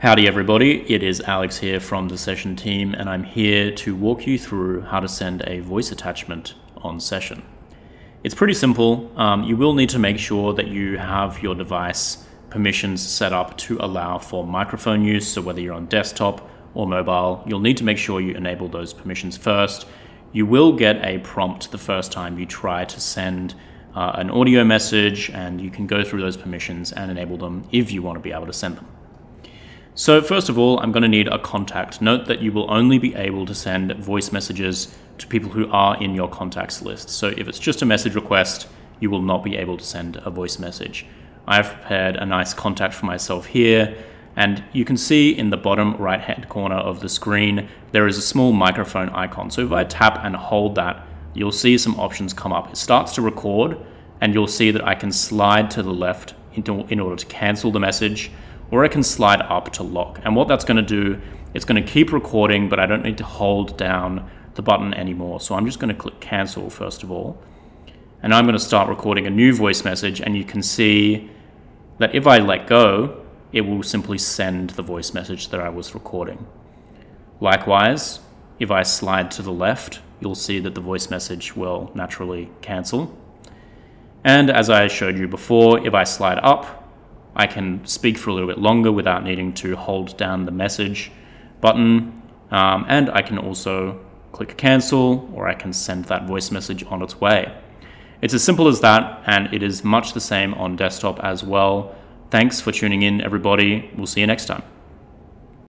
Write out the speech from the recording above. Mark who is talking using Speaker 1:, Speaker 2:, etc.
Speaker 1: Howdy, everybody. It is Alex here from the Session team, and I'm here to walk you through how to send a voice attachment on Session. It's pretty simple. Um, you will need to make sure that you have your device permissions set up to allow for microphone use. So, whether you're on desktop or mobile, you'll need to make sure you enable those permissions first. You will get a prompt the first time you try to send uh, an audio message, and you can go through those permissions and enable them if you want to be able to send them. So first of all, I'm going to need a contact. Note that you will only be able to send voice messages to people who are in your contacts list. So if it's just a message request, you will not be able to send a voice message. I've prepared a nice contact for myself here, and you can see in the bottom right hand corner of the screen, there is a small microphone icon. So if I tap and hold that, you'll see some options come up. It starts to record, and you'll see that I can slide to the left in order to cancel the message or I can slide up to lock. And what that's to do, it's to keep recording, but I don't need to hold down the button anymore. So I'm just to click cancel first of all. And I'm to start recording a new voice message and you can see that if I let go, it will simply send the voice message that I was recording. Likewise, if I slide to the left, you'll see that the voice message will naturally cancel. And as I showed you before, if I slide up, I can speak for a little bit longer without needing to hold down the message button. Um, and I can also click cancel or I can send that voice message on its way. It's as simple as that, and it is much the same on desktop as well. Thanks for tuning in, everybody. We'll see you next time.